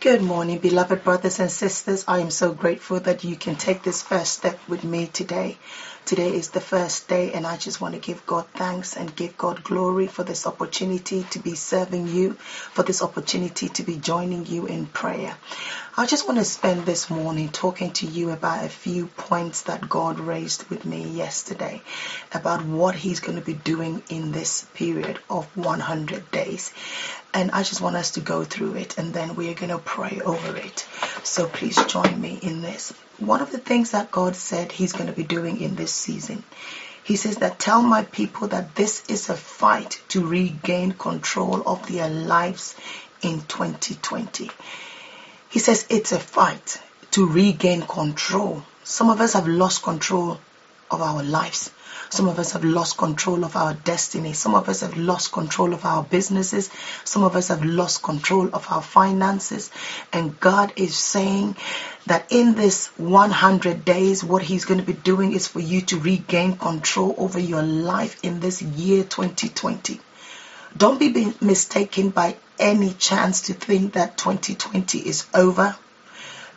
Good morning, beloved brothers and sisters. I am so grateful that you can take this first step with me today. Today is the first day, and I just want to give God thanks and give God glory for this opportunity to be serving you, for this opportunity to be joining you in prayer. I just want to spend this morning talking to you about a few points that God raised with me yesterday about what He's going to be doing in this period of 100 days. And I just want us to go through it and then we are going to pray over it. So please join me in this. One of the things that God said He's going to be doing in this season he says that tell my people that this is a fight to regain control of their lives in 2020. He says it's a fight to regain control. Some of us have lost control of our lives. Some of us have lost control of our destiny. Some of us have lost control of our businesses. Some of us have lost control of our finances. And God is saying that in this 100 days, what He's going to be doing is for you to regain control over your life in this year 2020. Don't be mistaken by any chance to think that 2020 is over.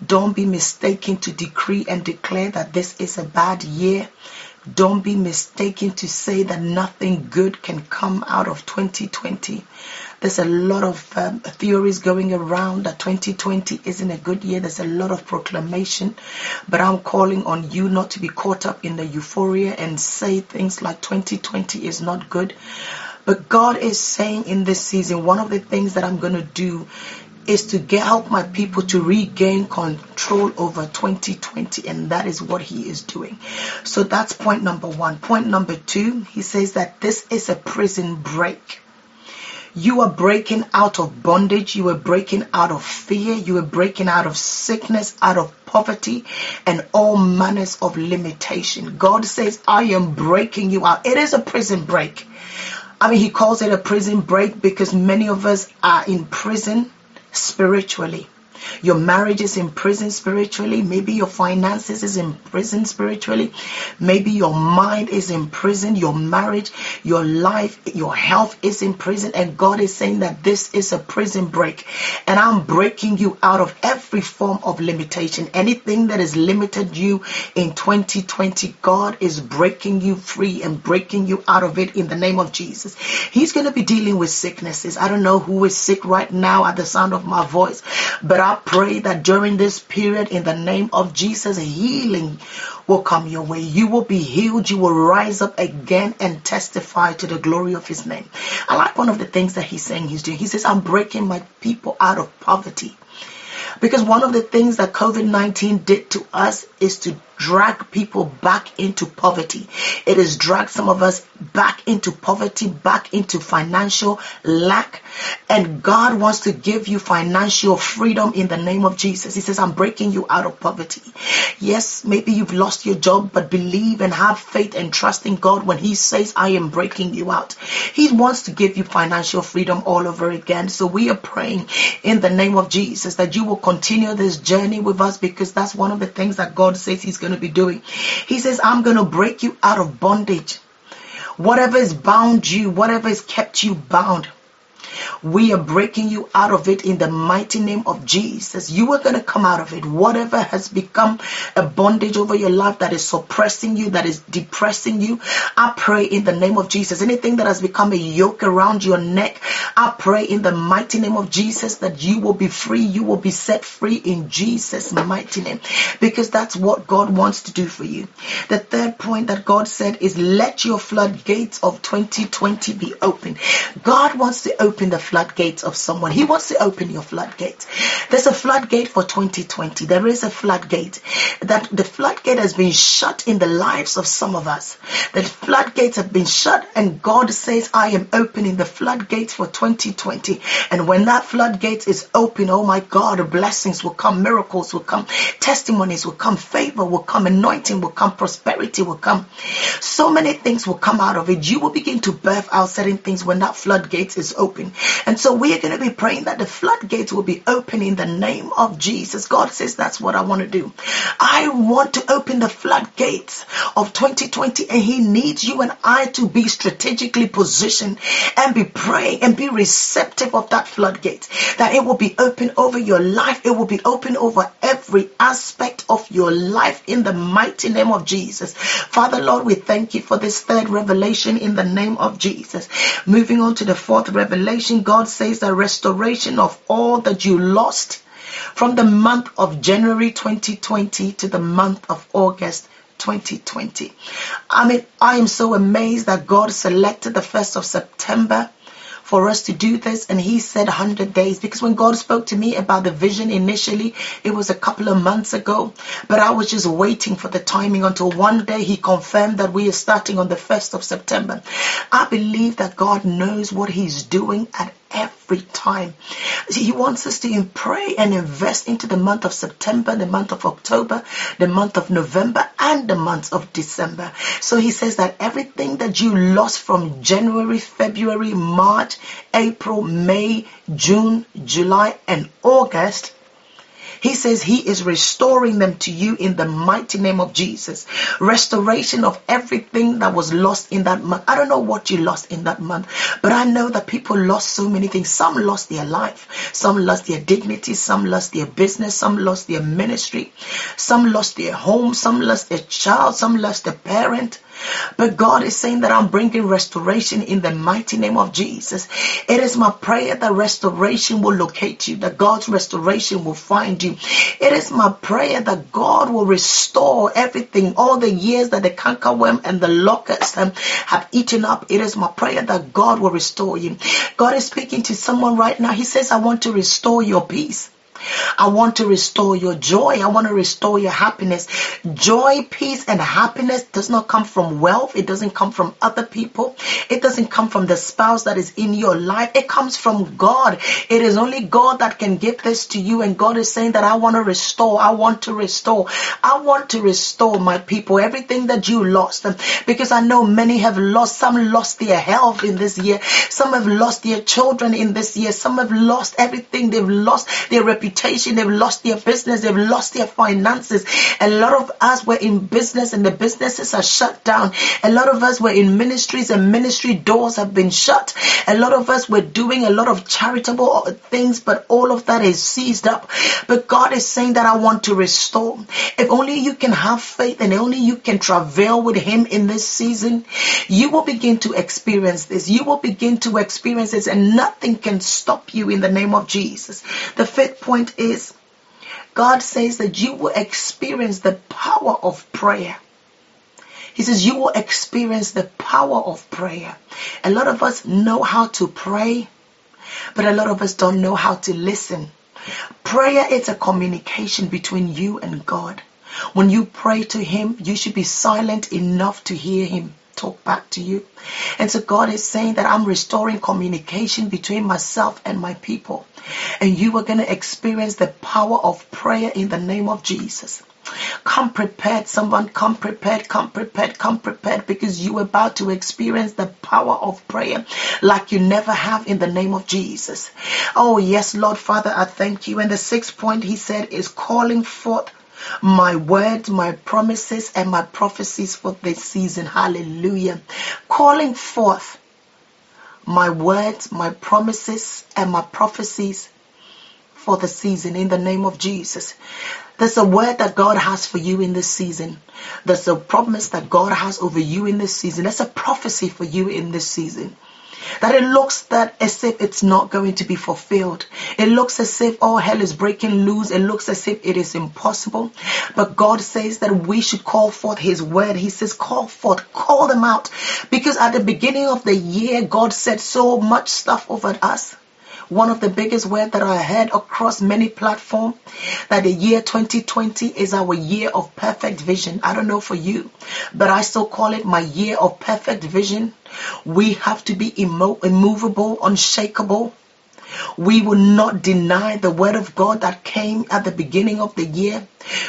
Don't be mistaken to decree and declare that this is a bad year. Don't be mistaken to say that nothing good can come out of 2020. There's a lot of um, theories going around that 2020 isn't a good year. There's a lot of proclamation, but I'm calling on you not to be caught up in the euphoria and say things like 2020 is not good. But God is saying in this season, one of the things that I'm going to do is to get, help my people to regain control over 2020 and that is what he is doing so that's point number one point number two he says that this is a prison break you are breaking out of bondage. You are breaking out of fear. You are breaking out of sickness, out of poverty, and all manners of limitation. God says, I am breaking you out. It is a prison break. I mean, he calls it a prison break because many of us are in prison spiritually. Your marriage is in prison spiritually. Maybe your finances is in prison spiritually. Maybe your mind is in prison. Your marriage, your life, your health is in prison. And God is saying that this is a prison break. And I'm breaking you out of every form of limitation. Anything that has limited you in 2020, God is breaking you free and breaking you out of it in the name of Jesus. He's going to be dealing with sicknesses. I don't know who is sick right now at the sound of my voice, but I pray that during this period, in the name of Jesus, healing will come your way. You will be healed. You will rise up again and testify to the glory of his name. I like one of the things that he's saying he's doing. He says, I'm breaking my people out of poverty. Because one of the things that COVID 19 did to us is to drag people back into poverty. It has dragged some of us back into poverty, back into financial lack. And God wants to give you financial freedom in the name of Jesus. He says, I'm breaking you out of poverty. Yes, maybe you've lost your job, but believe and have faith and trust in God when He says, I am breaking you out. He wants to give you financial freedom all over again. So we are praying in the name of Jesus that you will continue this journey with us because that's one of the things that God says He's going to be doing. He says, I'm going to break you out of bondage. Whatever has bound you, whatever has kept you bound, we are breaking you out of it in the mighty name of Jesus. You are going to come out of it. Whatever has become a bondage over your life that is suppressing you, that is depressing you, I pray in the name of Jesus. Anything that has become a yoke around your neck, I pray in the mighty name of Jesus that you will be free. You will be set free in Jesus' mighty name because that's what God wants to do for you. The third point that God said is let your floodgates of 2020 be open. God wants to open the floodgates of someone. He wants to open your floodgate. There's a floodgate for 2020. There is a floodgate. That the floodgate has been shut in the lives of some of us. The floodgates have been shut and God says, I am opening the floodgates for 2020. And when that floodgate is open, oh my God, blessings will come, miracles will come, testimonies will come, favor will come, anointing will come, prosperity will come. So many things will come out of it. You will begin to birth out certain things when that floodgate is open. And so we are going to be praying that the floodgates will be open in the name of Jesus. God says that's what I want to do. I want to open the floodgates of 2020 and he needs you and I to be strategically positioned and be praying and be receptive of that floodgate. That it will be open over your life. It will be open over every aspect of your life in the mighty name of Jesus. Father Lord, we thank you for this third revelation in the name of Jesus. Moving on to the fourth revelation, God says the restoration of all that you lost from the month of January 2020 to the month of August 2020. I mean, I am so amazed that God selected the 1st of September for us to do this. And he said 100 days because when God spoke to me about the vision initially, it was a couple of months ago. But I was just waiting for the timing until one day he confirmed that we are starting on the 1st of September. I believe that God knows what he's doing at every time. He wants us to pray and invest into the month of September, the month of October, the month of November, and the month of December. So he says that everything that you lost from January, February, March, April, May, June, July, and August he says he is restoring them to you in the mighty name of Jesus. Restoration of everything that was lost in that month. I don't know what you lost in that month, but I know that people lost so many things. Some lost their life, some lost their dignity, some lost their business, some lost their ministry, some lost their home, some lost their child, some lost their parent. But God is saying that I'm bringing restoration in the mighty name of Jesus. It is my prayer that restoration will locate you, that God's restoration will find you. It is my prayer that God will restore everything, all the years that the cankerworm and the locust um, have eaten up. It is my prayer that God will restore you. God is speaking to someone right now. He says, I want to restore your peace. I want to restore your joy. I want to restore your happiness. Joy, peace, and happiness does not come from wealth. It doesn't come from other people. It doesn't come from the spouse that is in your life. It comes from God. It is only God that can give this to you. And God is saying that I want to restore. I want to restore. I want to restore my people. Everything that you lost. Because I know many have lost. Some lost their health in this year. Some have lost their children in this year. Some have lost everything. They've lost their reputation reputation, they've lost their business, they've lost their finances. A lot of us were in business and the businesses are shut down. A lot of us were in ministries and ministry doors have been shut. A lot of us were doing a lot of charitable things, but all of that is seized up. But God is saying that I want to restore. If only you can have faith and only you can travail with Him in this season, you will begin to experience this. You will begin to experience this and nothing can stop you in the name of Jesus. The fifth point point is God says that you will experience the power of prayer. He says you will experience the power of prayer. A lot of us know how to pray, but a lot of us don't know how to listen. Prayer is a communication between you and God. When you pray to Him, you should be silent enough to hear Him talk back to you. And so God is saying that I'm restoring communication between myself and my people. And you are going to experience the power of prayer in the name of Jesus. Come prepared, someone. Come prepared, come prepared, come prepared because you're about to experience the power of prayer like you never have in the name of Jesus. Oh, yes, Lord Father, I thank you. And the sixth point he said is calling forth my words, my promises, and my prophecies for this season. Hallelujah. Calling forth my words, my promises, and my prophecies for the season in the name of Jesus. There's a word that God has for you in this season. There's a promise that God has over you in this season. There's a prophecy for you in this season that it looks that as if it's not going to be fulfilled. It looks as if all hell is breaking loose. It looks as if it is impossible. But God says that we should call forth His word. He says, call forth, call them out. Because at the beginning of the year, God said so much stuff over us one of the biggest words that I heard across many platforms that the year 2020 is our year of perfect vision. I don't know for you, but I still call it my year of perfect vision. We have to be immo- immovable, unshakable. We will not deny the word of God that came at the beginning of the year.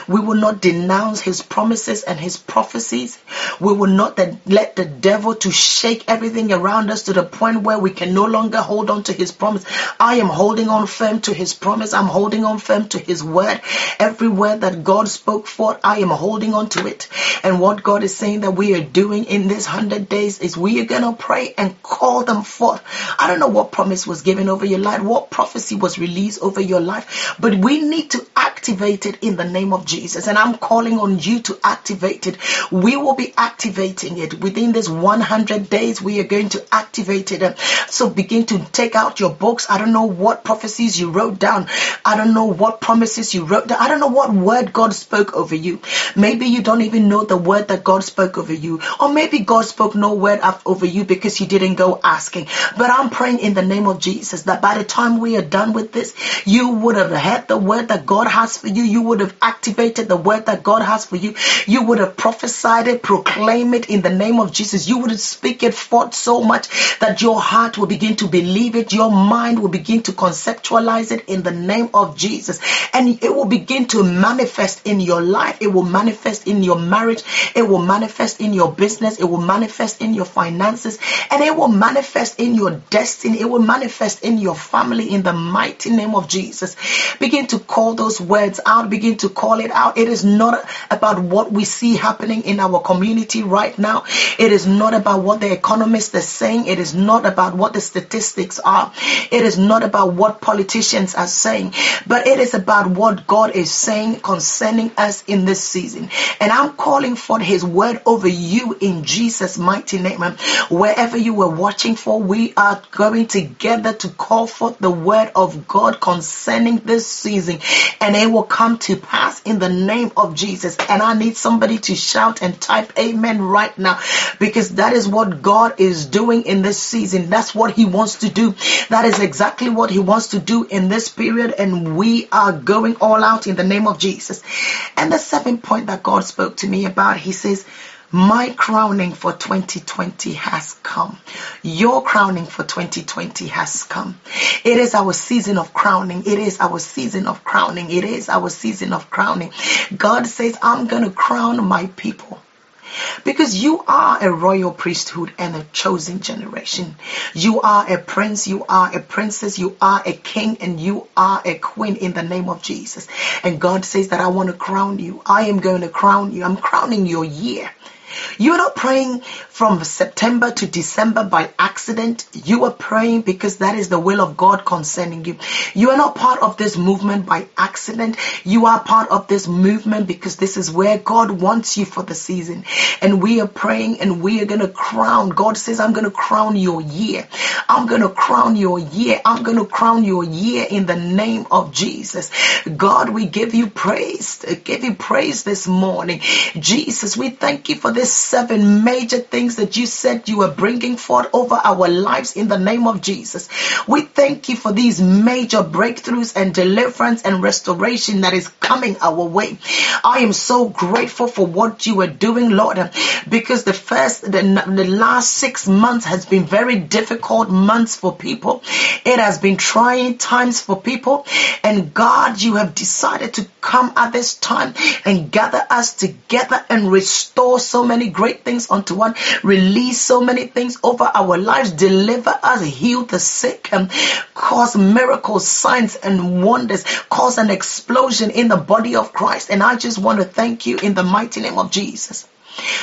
We will not denounce his promises and his prophecies. We will not let the devil to shake everything around us to the point where we can no longer hold on to his promise. I am holding on firm to his promise. I'm holding on firm to his word. Every word that God spoke for, I am holding on to it. And what God is saying that we are doing in this hundred days is we are going to pray and call them forth. I don't know what promise was given over your life, what prophecy was released over your life, but we need to activate it in the name of Jesus. And I'm calling on you to activate it. We will be activating it within this 100 days. We are going to activate it. So begin to take out your books. I don't know what prophecies you wrote down. I don't know what promises you wrote down. I don't know what word God spoke over you. Maybe you don't even know the word that God spoke over you. Or maybe God spoke no word over you because you didn't go asking. But I'm praying in the name of Jesus that by the time we are done with this, you would have had the word that God has for you. You would have activated the word that God has for you. You would have prophesied it, proclaim it in the name of Jesus. You would speak it forth so much that your heart will begin to believe it. Your mind will begin to conceptualize it in the name of Jesus. And it will begin to manifest in your life. It will manifest in your marriage. It will manifest in your business. It will manifest in your finances. And it will manifest in your destiny. It will manifest in your family in the mighty name of Jesus. Begin to call those words out. Begin to call it out. It is not about what we see happening in our community right now. It is not about what the economists are saying. It is not about what the statistics are. It is not about what politicians are saying, but it is about what God is saying concerning us in this season. And I'm calling for his word over you in Jesus' mighty name. Wherever you were watching for, we are going together to call forth the word of God concerning this season. And it will come to pass in the name of Jesus. And I need somebody to shout and type amen right now because that is what God is doing in this season. That's what he wants to do. That is exactly what he wants to do in this period. And we are going all out in the name of Jesus. And the seventh point that God spoke to me about, he says, my crowning for 2020 has come. Your crowning for 2020 has come. It is our season of crowning. It is our season of crowning. It is our season of crowning. God says, I'm going to crown my people. Because you are a royal priesthood and a chosen generation. You are a prince, you are a princess, you are a king, and you are a queen in the name of Jesus. And God says that I want to crown you. I am going to crown you. I'm crowning your year. You're not praying from September to December by accident. You are praying because that is the will of God concerning you. You are not part of this movement by accident. You are part of this movement because this is where God wants you for the season. And we are praying and we are going to crown. God says, I'm going to crown your year. I'm going to crown your year. I'm going to crown your year in the name of Jesus. God, we give you praise. Give you praise this morning. Jesus, we thank you for this seven major things that you said you were bringing forth over our lives in the name of Jesus. We thank you for these major breakthroughs and deliverance and restoration that is coming our way. I am so grateful for what you are doing, Lord, because the first, the, the last six months has been very difficult months for people. It has been trying times for people. And God, you have decided to come at this time and gather us together and restore so many great things unto one, release so many things over our lives, deliver us, heal the sick, and cause miracles, signs, and wonders, cause an explosion in the body of Christ. And I just want to thank you in the mighty name of Jesus.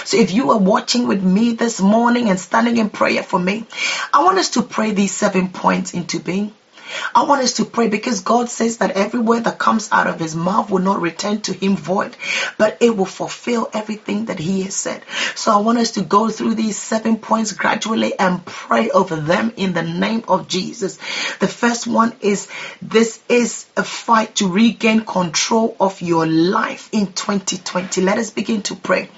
So if you are watching with me this morning and standing in prayer for me, I want us to pray these seven points into being. I want us to pray because God says that every word that comes out of his mouth will not return to him void, but it will fulfill everything that he has said. So I want us to go through these seven points gradually and pray over them in the name of Jesus. The first one is this is a fight to regain control of your life in 2020. Let us begin to pray.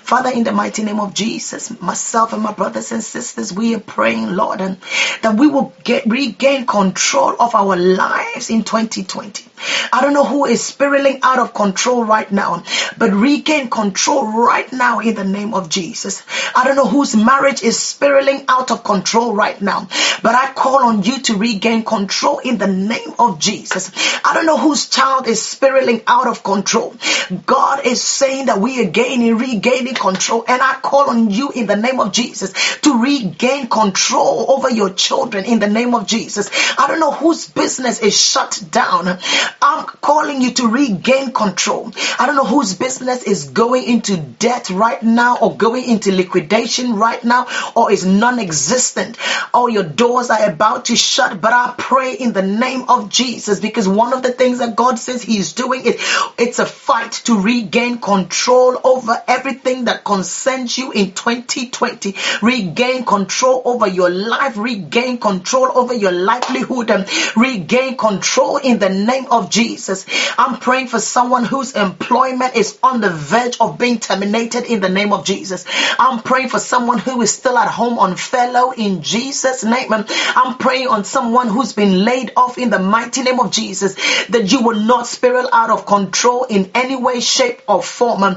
Father, in the mighty name of Jesus, myself and my brothers and sisters, we are praying, Lord, and that we will get regain control of our lives in 2020. I don't know who is spiraling out of control right now, but regain control right now in the name of Jesus. I don't know whose marriage is spiraling out of control right now, but I call on you to regain control in the name of Jesus. I don't know whose child is spiraling out of control. God is saying that we are gaining, regaining control, and I call on you in the name of Jesus to regain control over your children in the name of Jesus. I don't know whose business is shut down. I'm calling you to regain control. I don't know whose business is going into debt right now or going into liquidation right now or is non existent. All your doors are about to shut, but I pray in the name of Jesus because one of the things that God says He's doing is it's a fight to regain control over everything that concerns you in 2020. Regain control over your life, regain control over your livelihood, and regain control in the name of Jesus. I'm praying for someone whose employment is on the verge of being terminated in the name of Jesus. I'm praying for someone who is still at home on furlough in Jesus' name. I'm praying on someone who's been laid off in the mighty name of Jesus that you will not spiral out of control in any way, shape, or form.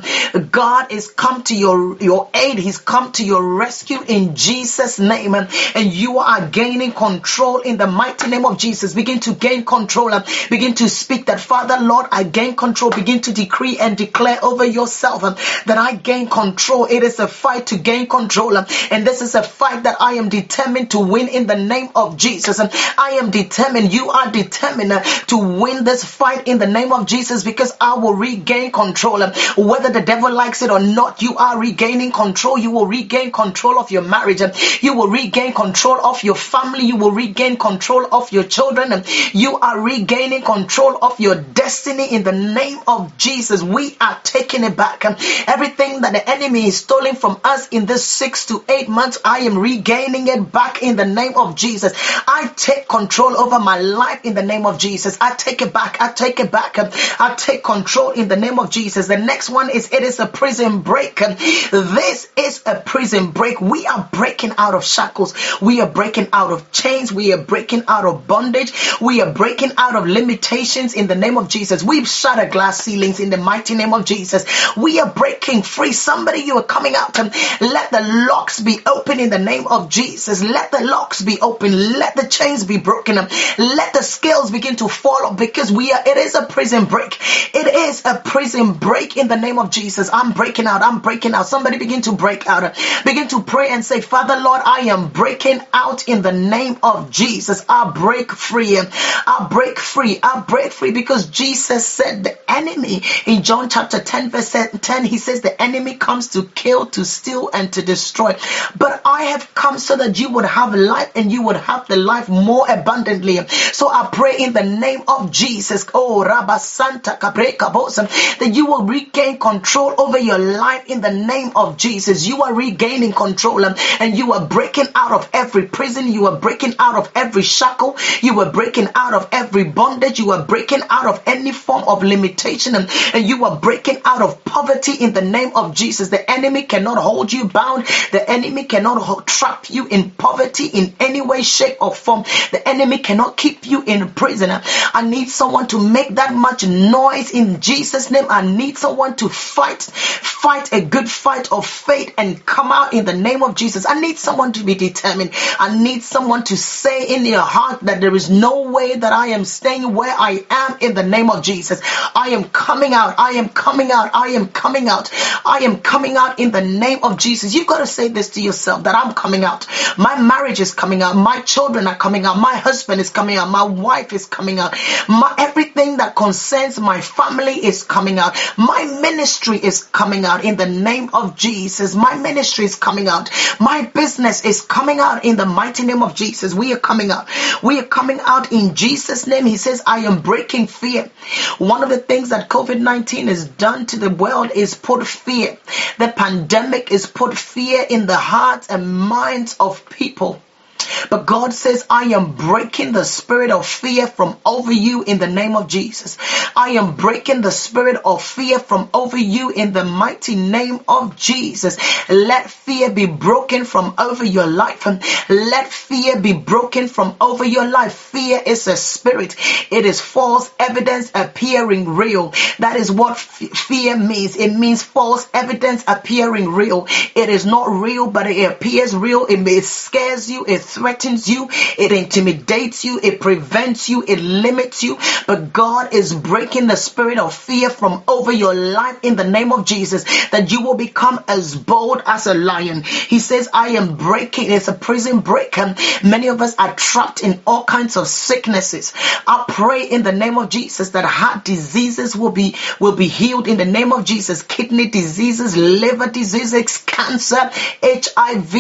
God is come to your, your aid. He's come to your rescue in Jesus' name. And you are gaining control in the mighty name of Jesus. Begin to gain control. Begin to speak that, Father, Lord, I gain control. Begin to decree and declare over yourself um, that I gain control. It is a fight to gain control. Um, and this is a fight that I am determined to win in the name of Jesus. Um, I am determined. You are determined uh, to win this fight in the name of Jesus because I will regain control. Um, whether the devil likes it or not, you are regaining control. You will regain control of your marriage. You will regain control of your family. You will regain control of your children. Um, you are regaining control of your destiny in the name of Jesus. We are taking it back. Everything that the enemy is stealing from us in this six to eight months, I am regaining it back in the name of Jesus. I take control over my life in the name of Jesus. I take it back. I take it back. I take control in the name of Jesus. The next one is it is a prison break. This is a prison break. We are breaking out of shackles. We are breaking out of chains. We are breaking out of bondage. We are breaking out of limitations in the name of Jesus. We've shattered glass ceilings in the mighty name of Jesus. We are breaking free. Somebody, you are coming out and let the locks be open in the name of Jesus. Let the locks be open. Let the chains be broken. Let the scales begin to fall off because we are, it is a prison break. It is a prison break in the name of Jesus. I'm breaking out. I'm breaking out. Somebody begin to break out. Begin to pray and say, Father, Lord, I am breaking out in the name of Jesus. I break free. I break free. I break free because Jesus said the enemy in John chapter 10 verse 10 he says the enemy comes to kill to steal and to destroy but I have come so that you would have life and you would have the life more abundantly so I pray in the name of Jesus oh Rabba Santa that you will regain control over your life in the name of Jesus you are regaining control um, and you are breaking out of every prison you are breaking out of every shackle you are breaking out of every bondage you are breaking out of any form of limitation and, and you are breaking out of poverty in the name of Jesus. The enemy cannot hold you bound. The enemy cannot trap you in poverty in any way, shape, or form. The enemy cannot keep you in prison. I need someone to make that much noise in Jesus' name. I need someone to fight, fight a good fight of faith and come out in the name of Jesus. I need someone to be determined. I need someone to say in your heart that there is no way that I am staying where I am am in the name of Jesus. I am coming out. I am coming out. I am coming out. I am coming out in the name of Jesus. You've got to say this to yourself that I'm coming out. My marriage is coming out. My children are coming out. My husband is coming out. My wife is coming out. My everything that concerns my family is coming out. My ministry is coming out in the name of Jesus. My ministry is coming out. My business is coming out in the mighty name of Jesus. We are coming out. We are coming out in Jesus' name. He says, I am breaking fear. One of the things that COVID 19 has done to the world is put fear. The pandemic is put fear in the hearts and minds of people. But God says, I am breaking the spirit of fear from over you in the name of Jesus. I am breaking the spirit of fear from over you in the mighty name of Jesus. Let fear be broken from over your life. Let fear be broken from over your life. Fear is a spirit. It is false evidence appearing real. That is what fear means. It means false evidence appearing real. It is not real, but it appears real. It, it scares you. It threatens you. It intimidates you. It prevents you. It limits you. But God is breaking the spirit of fear from over your life in the name of Jesus that you will become as bold as a lion. He says, I am breaking. It's a prison break. Um, many of us are trapped in all kinds of sicknesses. I pray in the name of Jesus that heart diseases will be will be healed in the name of Jesus. Kidney diseases, liver diseases, cancer, HIV,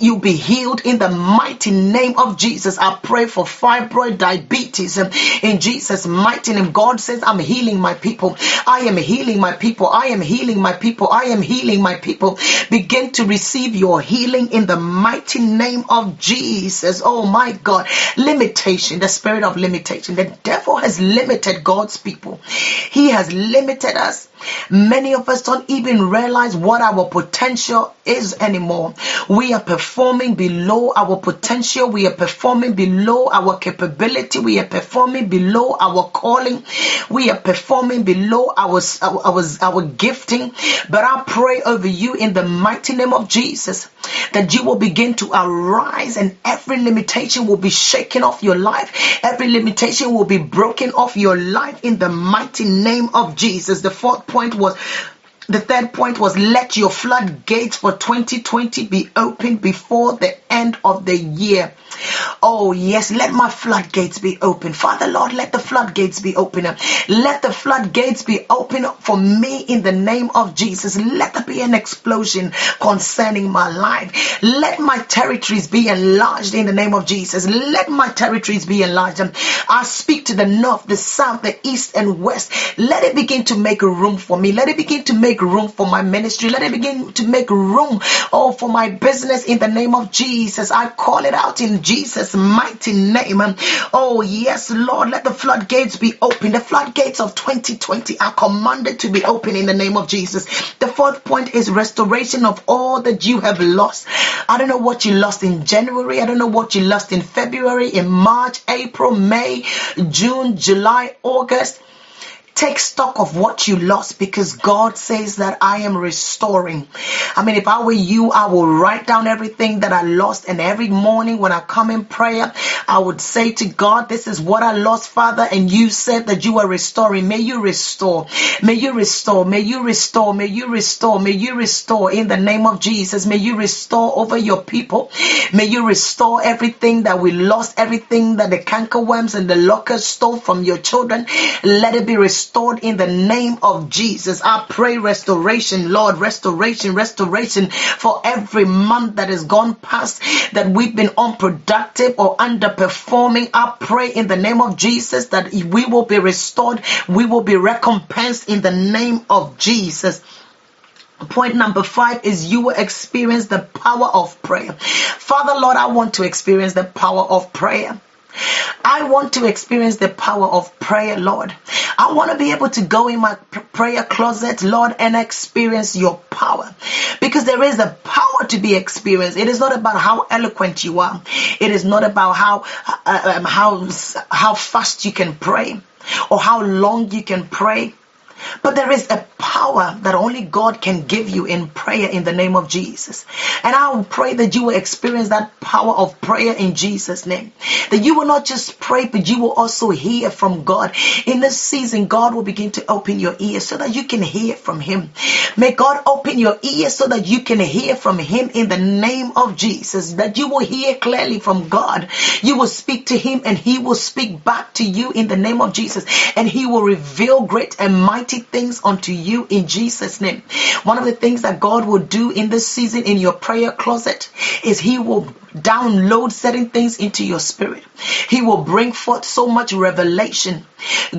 you'll be healed in the mighty name of Jesus. I pray for fibroid diabetes in Jesus' mighty name. God says, I'm healing my people. I am healing my people. I am healing my people. I am healing my people. Begin to receive your healing in the mighty name of Jesus. Oh my God. Limitation, the spirit of limitation. The devil has limited God's people. He has limited us. Many of us don't even realize what our potential is anymore. We are performing below our potential. We are performing below our capability. We are performing below our calling. We are performing below our, our, our, our gifting. But I pray over you in the mighty name of Jesus that you will begin to arise and every limitation will be shaken off your life. Every limitation will be broken off your life in the mighty name of Jesus. The fourth point was the third point was let your floodgates for 2020 be open before the end of the year. Oh, yes, let my floodgates be open. Father, Lord, let the floodgates be open. Let the floodgates be open for me in the name of Jesus. Let there be an explosion concerning my life. Let my territories be enlarged in the name of Jesus. Let my territories be enlarged. I speak to the north, the south, the east, and west. Let it begin to make room for me. Let it begin to make room for my ministry. Let it begin to make room, oh, for my business in the name of Jesus. I call it out in Jesus' mighty name. Oh, yes, Lord, let the floodgates be open. The floodgates of 2020 are commanded to be open in the name of Jesus. The fourth point is restoration of all that you have lost. I don't know what you lost in January. I don't know what you lost in February, in March, April, May, June, July, August. Take stock of what you lost because God says that I am restoring. I mean, if I were you, I will write down everything that I lost. And every morning when I come in prayer, I would say to God, This is what I lost, Father. And you said that you are restoring. May you restore. May you restore. May you restore. May you restore. May you restore in the name of Jesus. May you restore over your people. May you restore everything that we lost, everything that the cankerworms and the locusts stole from your children. Let it be restored restored in the name of Jesus. I pray restoration, Lord, restoration, restoration for every month that has gone past that we've been unproductive or underperforming. I pray in the name of Jesus that we will be restored, we will be recompensed in the name of Jesus. Point number five is you will experience the power of prayer. Father, Lord, I want to experience the power of prayer. I want to experience the power of prayer, Lord. I want to be able to go in my prayer closet, Lord, and experience your power. Because there is a power to be experienced. It is not about how eloquent you are. It is not about how uh, um, how how fast you can pray or how long you can pray. But there is a power that only God can give you in prayer in the name of Jesus. And I will pray that you will experience that power of prayer in Jesus' name. That you will not just pray, but you will also hear from God. In this season, God will begin to open your ears so that you can hear from Him. May God open your ears so that you can hear from Him in the name of Jesus. That you will hear clearly from God. You will speak to Him and He will speak back to you in the name of Jesus. And He will reveal great and mighty mighty things unto you in Jesus' name. One of the things that God will do in this season in your prayer closet is He will download certain things into your spirit. He will bring forth so much revelation.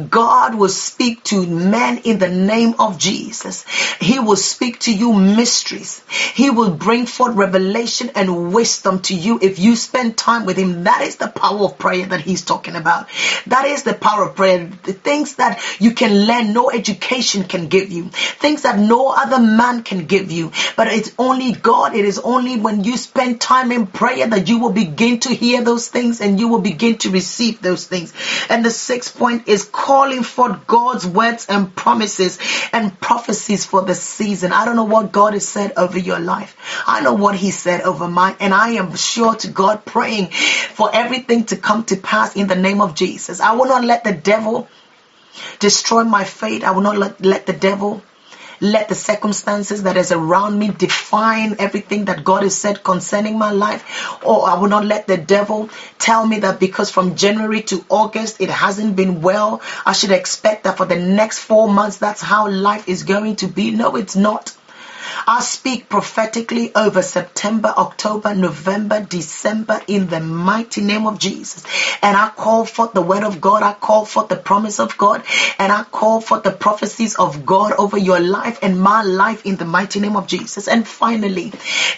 God will speak to men in the name of Jesus. He will speak to you mysteries. He will bring forth revelation and wisdom to you if you spend time with Him. That is the power of prayer that He's talking about. That is the power of prayer. The things that you can learn, no education can give you. Things that no other man can give you. But it's only God. It is only when you spend time in prayer that you will begin to hear those things and you will begin to receive those things. And the sixth point is calling for God's words and promises and prophecies for the season. I don't know what God has said over your life. I know what He said over mine, and I am sure to God praying for everything to come to pass in the name of Jesus. I will not let the devil destroy my faith. I will not let, let the devil let the circumstances that is around me define everything that God has said concerning my life. Or I will not let the devil tell me that because from January to August it hasn't been well, I should expect that for the next four months that's how life is going to be. No, it's not. I speak prophetically over September, October, November, December in the mighty name of Jesus. And I call forth the word of God. I call forth the promise of God. And I call forth the prophecies of God over your life and my life in the mighty name of Jesus. And finally,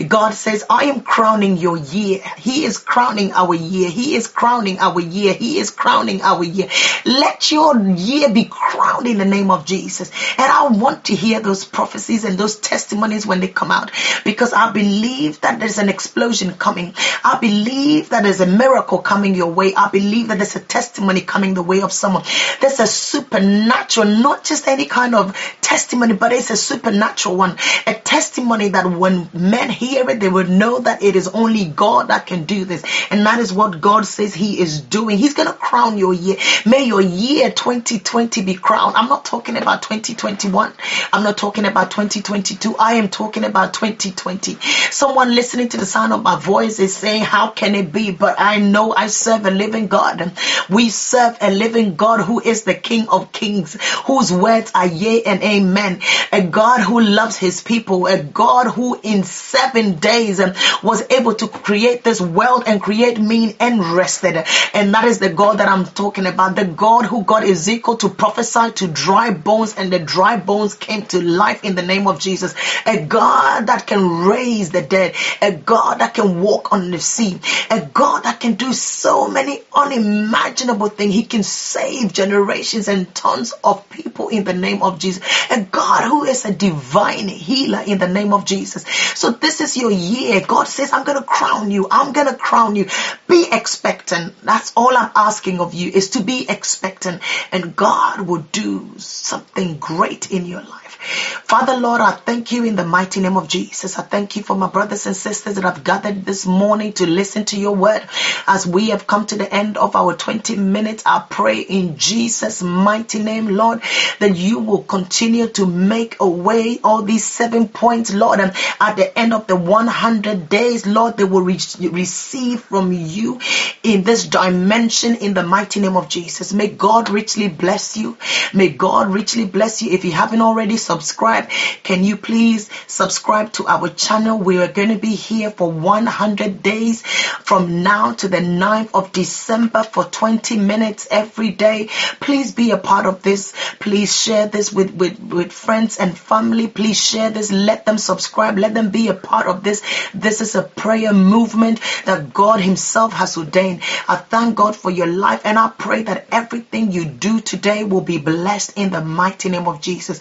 God says, I am crowning your year. He is crowning our year. He is crowning our year. He is crowning our year. Let your year be crowned in the name of Jesus. And I want to hear those prophecies and those testimonies testimonies when they come out because I believe that there's an explosion coming. I believe that there's a miracle coming your way. I believe that there's a testimony coming the way of someone. There's a supernatural, not just any kind of testimony, but it's a supernatural one. A testimony that when men hear it, they will know that it is only God that can do this. And that is what God says He is doing. He's going to crown your year. May your year 2020 be crowned. I'm not talking about 2021. I'm not talking about 2022. I am talking about 2020. Someone listening to the sound of my voice is saying, How can it be? But I know I serve a living God. We serve a living God who is the King of Kings, whose words are yea and amen. A God who loves his people, a God who in seven days was able to create this world and create me and rested. And that is the God that I'm talking about. The God who got Ezekiel to prophesy to dry bones, and the dry bones came to life in the name of Jesus a God that can raise the dead, a God that can walk on the sea, a God that can do so many unimaginable things. He can save generations and tons of people in the name of Jesus, a God who is a divine healer in the name of Jesus. So this is your year. God says, I'm going to crown you. I'm going to crown you. Be expectant. That's all I'm asking of you is to be expectant and God will do something great in your life. Father, Lord, I thank you in the mighty name of Jesus. I thank you for my brothers and sisters that have gathered this morning to listen to your word. As we have come to the end of our 20 minutes, I pray in Jesus' mighty name, Lord, that you will continue to make a way all these seven points, Lord. And at the end of the 100 days, Lord, they will re- receive from you in this dimension in the mighty name of Jesus. May God richly bless you. May God richly bless you. If you haven't already subscribed, can you please subscribe to our channel? We are going to be here for 100 days from now to the 9th of December for 20 minutes every day. Please be a part of this. Please share this with, with, with friends and family. Please share this. Let them subscribe. Let them be a part of this. This is a prayer movement that God Himself has ordained. I thank God for your life and I pray that everything you do today will be blessed in the mighty name of Jesus.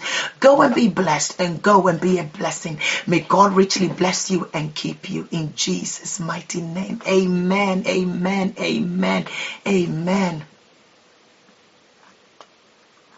Go and be blessed and go and be a blessing. May God richly bless you and keep you in Jesus' mighty name. Amen. Amen. Amen. Amen.